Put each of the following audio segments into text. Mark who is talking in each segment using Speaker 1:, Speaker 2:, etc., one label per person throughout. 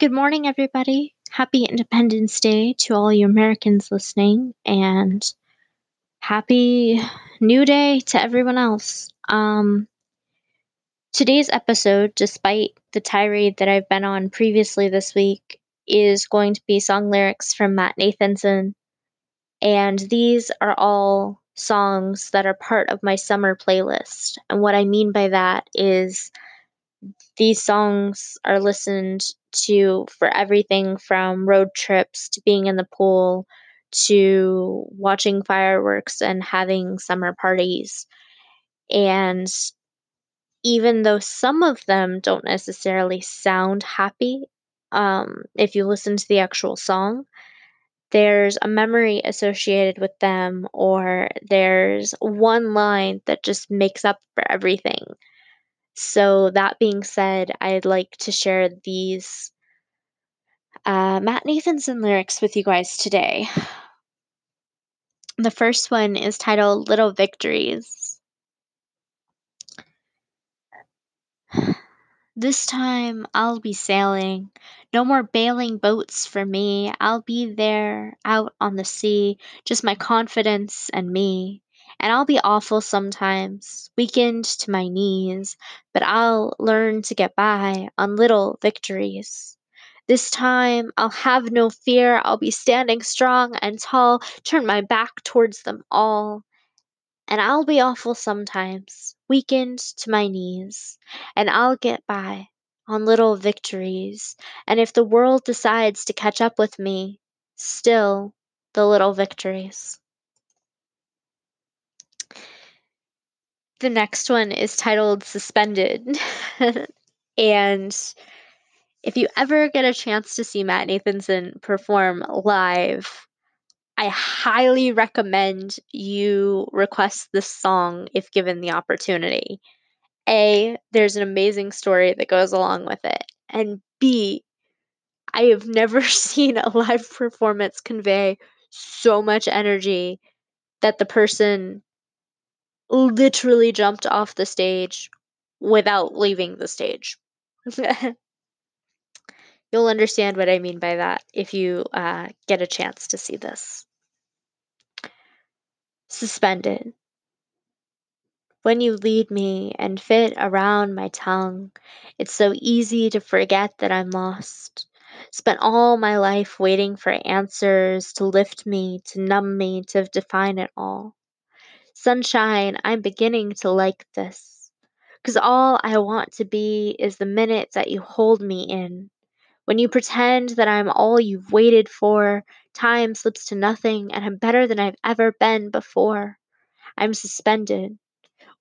Speaker 1: Good morning, everybody. Happy Independence Day to all you Americans listening, and happy New Day to everyone else. Um, today's episode, despite the tirade that I've been on previously this week, is going to be song lyrics from Matt Nathanson, and these are all songs that are part of my summer playlist. And what I mean by that is these songs are listened to for everything from road trips to being in the pool to watching fireworks and having summer parties. And even though some of them don't necessarily sound happy, um, if you listen to the actual song, there's a memory associated with them, or there's one line that just makes up for everything. So, that being said, I'd like to share these uh, Matt Nathanson lyrics with you guys today. The first one is titled Little Victories. This time I'll be sailing. No more bailing boats for me. I'll be there out on the sea, just my confidence and me. And I'll be awful sometimes, weakened to my knees, but I'll learn to get by on little victories. This time I'll have no fear, I'll be standing strong and tall, turn my back towards them all. And I'll be awful sometimes, weakened to my knees, and I'll get by on little victories. And if the world decides to catch up with me, still the little victories. The next one is titled Suspended. and if you ever get a chance to see Matt Nathanson perform live, I highly recommend you request this song if given the opportunity. A, there's an amazing story that goes along with it. And B, I have never seen a live performance convey so much energy that the person literally jumped off the stage without leaving the stage. You'll understand what I mean by that if you uh, get a chance to see this. Suspended. When you lead me and fit around my tongue, it's so easy to forget that I'm lost. Spent all my life waiting for answers to lift me, to numb me, to define it all. Sunshine, I'm beginning to like this. Cause all I want to be is the minute that you hold me in. When you pretend that I'm all you've waited for, time slips to nothing and I'm better than I've ever been before. I'm suspended.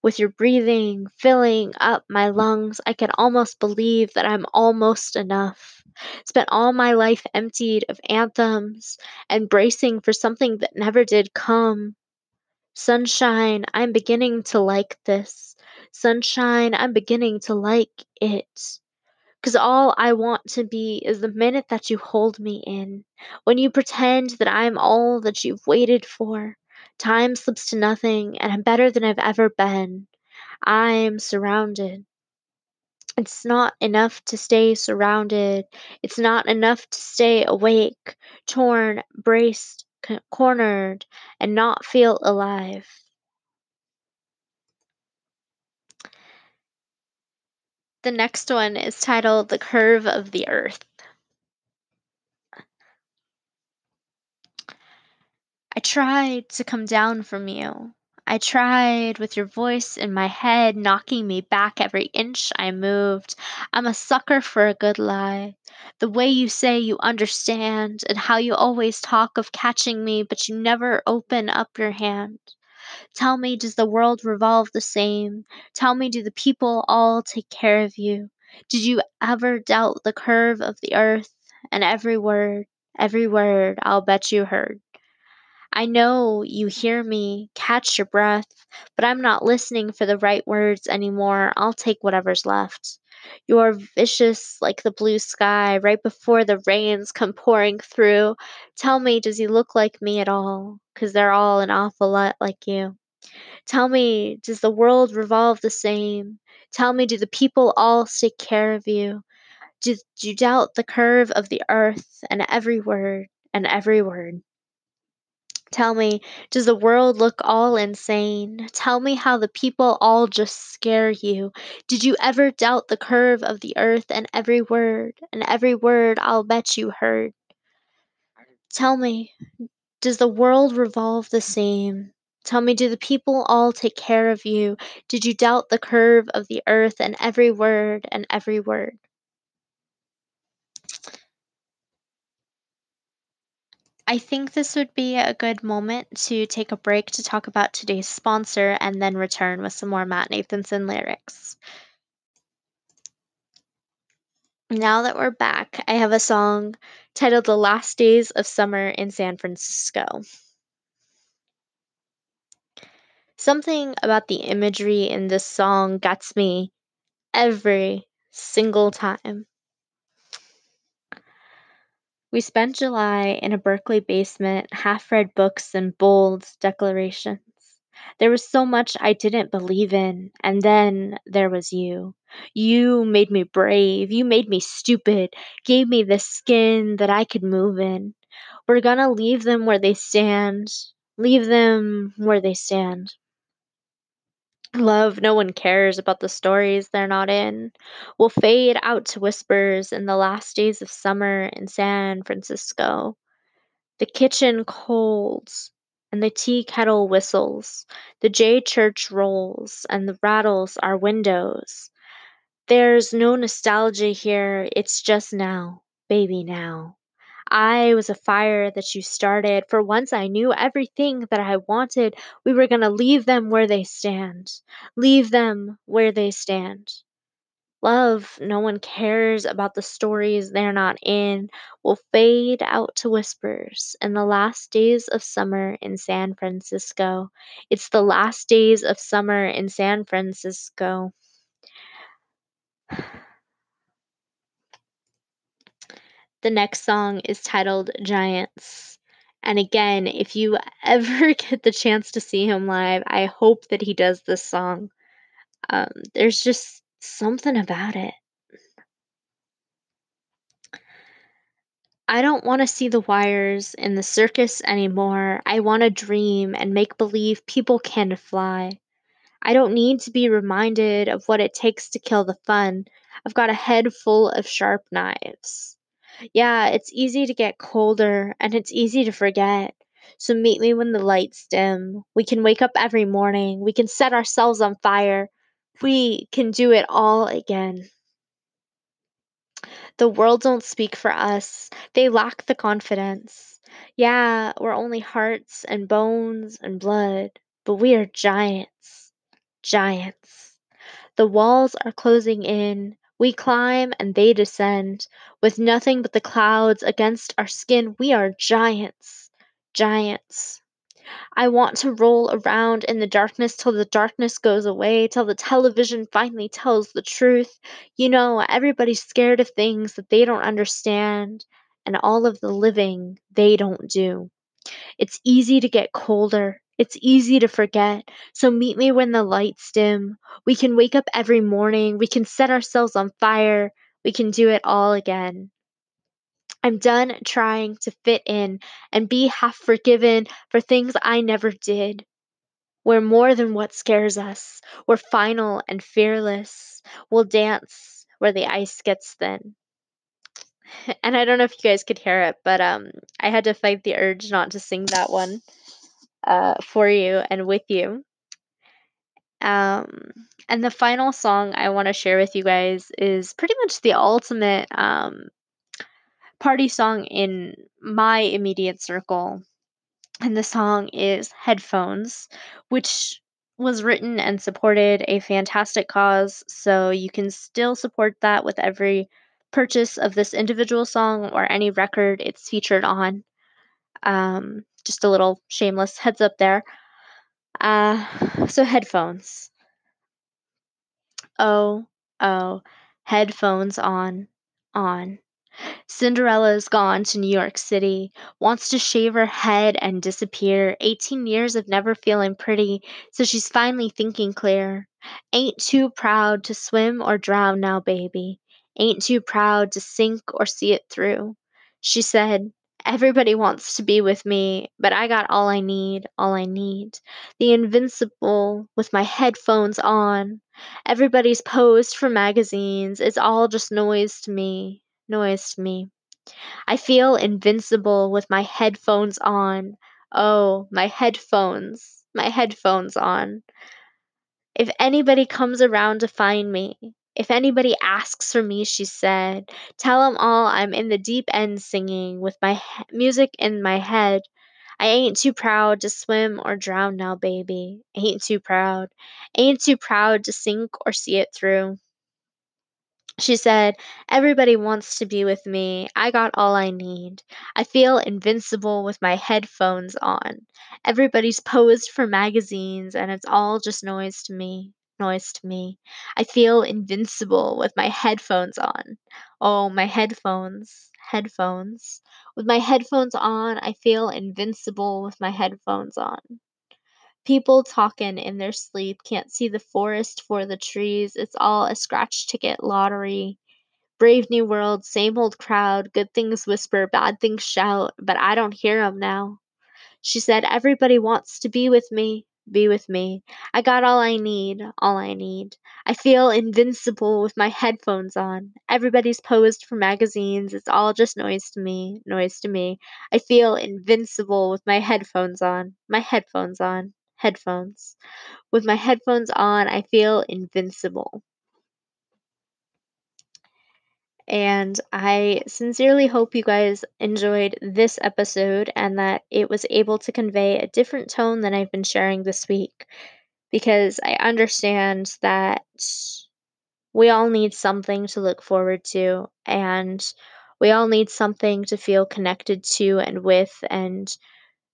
Speaker 1: With your breathing filling up my lungs, I can almost believe that I'm almost enough. Spent all my life emptied of anthems and bracing for something that never did come. Sunshine, I'm beginning to like this. Sunshine, I'm beginning to like it. Because all I want to be is the minute that you hold me in. When you pretend that I'm all that you've waited for. Time slips to nothing, and I'm better than I've ever been. I am surrounded. It's not enough to stay surrounded. It's not enough to stay awake, torn, braced, cornered, and not feel alive. The next one is titled The Curve of the Earth. I tried to come down from you. I tried with your voice in my head, knocking me back every inch I moved. I'm a sucker for a good lie. The way you say you understand, and how you always talk of catching me, but you never open up your hand. Tell me, does the world revolve the same? Tell me, do the people all take care of you? Did you ever doubt the curve of the earth? And every word, every word, I'll bet you heard. I know you hear me, catch your breath, but I'm not listening for the right words anymore. I'll take whatever's left. You're vicious like the blue sky right before the rains come pouring through. Tell me, does he look like me at all? 'Cause they're all an awful lot like you. Tell me, does the world revolve the same? Tell me, do the people all take care of you? Do you doubt the curve of the earth and every word and every word? Tell me, does the world look all insane? Tell me how the people all just scare you. Did you ever doubt the curve of the earth and every word and every word I'll bet you heard? Tell me, does the world revolve the same? Tell me, do the people all take care of you? Did you doubt the curve of the earth and every word and every word? I think this would be a good moment to take a break to talk about today's sponsor and then return with some more Matt Nathanson lyrics. Now that we're back, I have a song titled The Last Days of Summer in San Francisco. Something about the imagery in this song gets me every single time. We spent July in a Berkeley basement, half read books and bold declarations. There was so much I didn't believe in, and then there was you. You made me brave, you made me stupid, gave me the skin that I could move in. We're gonna leave them where they stand, leave them where they stand. Love, no one cares about the stories they're not in. Will fade out to whispers in the last days of summer in San Francisco. The kitchen colds, and the tea kettle whistles. The J church rolls, and the rattles our windows. There's no nostalgia here, it's just now, baby, now. I was a fire that you started. For once I knew everything that I wanted. We were gonna leave them where they stand. Leave them where they stand. Love, no one cares about the stories they're not in, will fade out to whispers in the last days of summer in San Francisco. It's the last days of summer in San Francisco. The next song is titled Giants. And again, if you ever get the chance to see him live, I hope that he does this song. Um, there's just something about it. I don't want to see the wires in the circus anymore. I want to dream and make believe people can fly. I don't need to be reminded of what it takes to kill the fun. I've got a head full of sharp knives. Yeah, it's easy to get colder and it's easy to forget. So meet me when the lights dim. We can wake up every morning. We can set ourselves on fire. We can do it all again. The world don't speak for us. They lack the confidence. Yeah, we're only hearts and bones and blood, but we are giants. Giants. The walls are closing in. We climb and they descend. With nothing but the clouds against our skin, we are giants. Giants. I want to roll around in the darkness till the darkness goes away, till the television finally tells the truth. You know, everybody's scared of things that they don't understand, and all of the living they don't do. It's easy to get colder. It's easy to forget. So meet me when the lights dim. We can wake up every morning. We can set ourselves on fire. We can do it all again. I'm done trying to fit in and be half forgiven for things I never did. We're more than what scares us. We're final and fearless. We'll dance where the ice gets thin. And I don't know if you guys could hear it, but um I had to fight the urge not to sing that one uh for you and with you. Um and the final song I want to share with you guys is pretty much the ultimate um party song in my immediate circle. And the song is Headphones, which was written and supported a fantastic cause. So you can still support that with every purchase of this individual song or any record it's featured on. Um, just a little shameless heads up there. Uh, so, headphones. Oh, oh, headphones on, on. Cinderella's gone to New York City, wants to shave her head and disappear. 18 years of never feeling pretty, so she's finally thinking clear. Ain't too proud to swim or drown now, baby. ain't too proud to sink or see it through. She said, Everybody wants to be with me, but I got all I need, all I need. The invincible with my headphones on. Everybody's posed for magazines. It's all just noise to me, noise to me. I feel invincible with my headphones on. Oh, my headphones, my headphones on. If anybody comes around to find me, if anybody asks for me, she said, tell 'em all I'm in the deep end singing with my he- music in my head. I ain't too proud to swim or drown now, baby. Ain't too proud. Ain't too proud to sink or see it through. She said, Everybody wants to be with me. I got all I need. I feel invincible with my headphones on. Everybody's posed for magazines, and it's all just noise to me. Noise to me. I feel invincible with my headphones on. Oh, my headphones. Headphones. With my headphones on, I feel invincible with my headphones on. People talking in their sleep can't see the forest for the trees. It's all a scratch ticket lottery. Brave new world, same old crowd. Good things whisper, bad things shout, but I don't hear 'em now. She said, Everybody wants to be with me, be with me. I got all I need, all I need. I feel invincible with my headphones on. Everybody's posed for magazines. It's all just noise to me, noise to me. I feel invincible with my headphones on, my headphones on, headphones. With my headphones on, I feel invincible. And I sincerely hope you guys enjoyed this episode and that it was able to convey a different tone than I've been sharing this week. Because I understand that we all need something to look forward to, and we all need something to feel connected to and with, and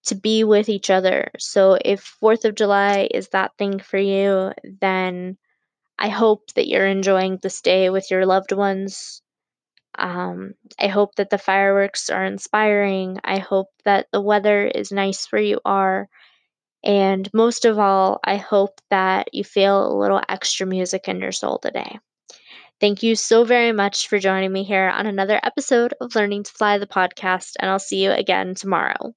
Speaker 1: to be with each other. So if 4th of July is that thing for you, then I hope that you're enjoying this day with your loved ones. Um, I hope that the fireworks are inspiring. I hope that the weather is nice where you are. And most of all, I hope that you feel a little extra music in your soul today. Thank you so very much for joining me here on another episode of Learning to Fly the podcast, and I'll see you again tomorrow.